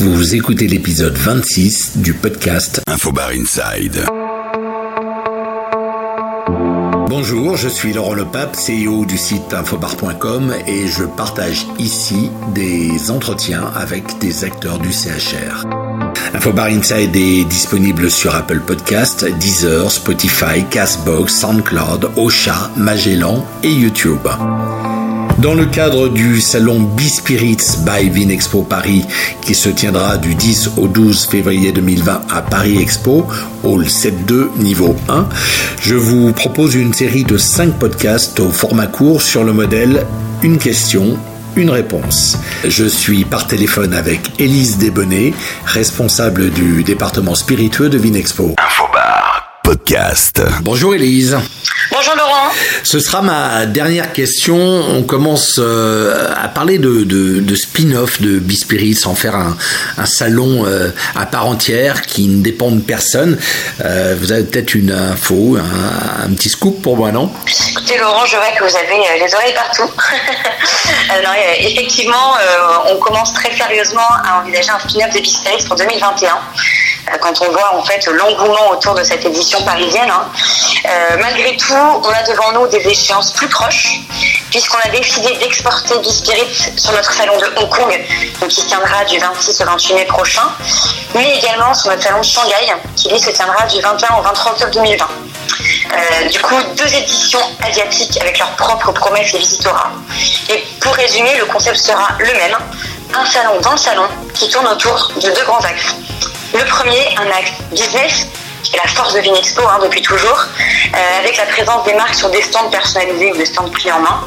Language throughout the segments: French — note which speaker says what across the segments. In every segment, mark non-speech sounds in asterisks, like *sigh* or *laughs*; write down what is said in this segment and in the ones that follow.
Speaker 1: Vous écoutez l'épisode 26 du podcast
Speaker 2: Infobar Inside.
Speaker 1: Bonjour, je suis Laurent Lepape, CEO du site infobar.com et je partage ici des entretiens avec des acteurs du CHR. Infobar Inside est disponible sur Apple Podcast, Deezer, Spotify, Castbox, SoundCloud, Ocha, Magellan et YouTube. Dans le cadre du salon B-Spirits by Vinexpo Paris, qui se tiendra du 10 au 12 février 2020 à Paris Expo, Hall 7.2, niveau 1, je vous propose une série de 5 podcasts au format court sur le modèle Une question, une réponse. Je suis par téléphone avec Élise Desbonnets, responsable du département spiritueux de Vinexpo.
Speaker 2: Podcast.
Speaker 1: Bonjour Élise.
Speaker 3: Bonjour Laurent.
Speaker 1: Ce sera ma dernière question. On commence euh, à parler de, de, de spin-off de Bispirit sans faire un, un salon euh, à part entière qui ne dépend de personne. Euh, vous avez peut-être une info, un, un, petit scoop pour moi, non?
Speaker 3: Écoutez Laurent, je vois que vous avez les oreilles partout. *laughs* Alors, effectivement, euh, on commence très sérieusement à envisager un spin-off de Bispirit pour 2021 quand on voit en fait l'engouement autour de cette édition parisienne. Hein. Euh, malgré tout, on a devant nous des échéances plus proches, puisqu'on a décidé d'exporter Bispirit sur notre salon de Hong Kong, qui se tiendra du 26 au 28 mai prochain, mais également sur notre salon de Shanghai, qui lui se tiendra du 21 au 23 octobre 2020. Euh, du coup, deux éditions asiatiques avec leurs propres promesses et visitorat. Et pour résumer, le concept sera le même, un salon dans le salon qui tourne autour de deux grands axes. Le premier, un axe business, qui est la force de Vinexpo hein, depuis toujours, euh, avec la présence des marques sur des stands personnalisés ou des stands pris en main.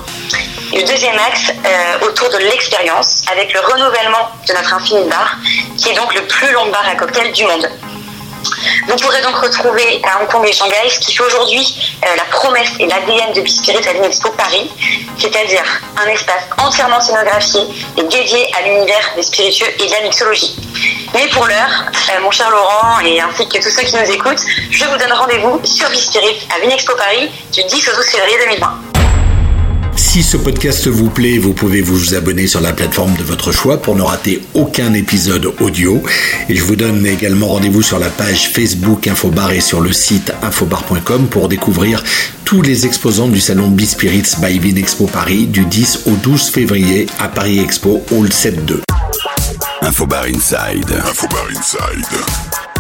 Speaker 3: Le deuxième axe, euh, autour de l'expérience, avec le renouvellement de notre Infinite Bar, qui est donc le plus long bar à cocktail du monde. Vous pourrez donc retrouver à Hong Kong et Shanghai ce qui fait aujourd'hui euh, la promesse et l'ADN de Bispirit à l'Inexpo Paris, c'est-à-dire un espace entièrement scénographié et dédié à l'univers des spiritueux et de la mixologie. Mais pour l'heure, euh, mon cher Laurent et ainsi que tous ceux qui nous écoutent, je vous donne rendez-vous sur Bispirit à l'Inexpo Paris du 10 au 12 février 2020.
Speaker 1: Si ce podcast vous plaît, vous pouvez vous abonner sur la plateforme de votre choix pour ne rater aucun épisode audio. Et je vous donne également rendez-vous sur la page Facebook Infobar et sur le site infobar.com pour découvrir tous les exposants du salon B-Spirits by Vinexpo Paris du 10 au 12 février à Paris Expo Hall 7.2.
Speaker 2: Infobar Inside.
Speaker 4: Infobar Inside.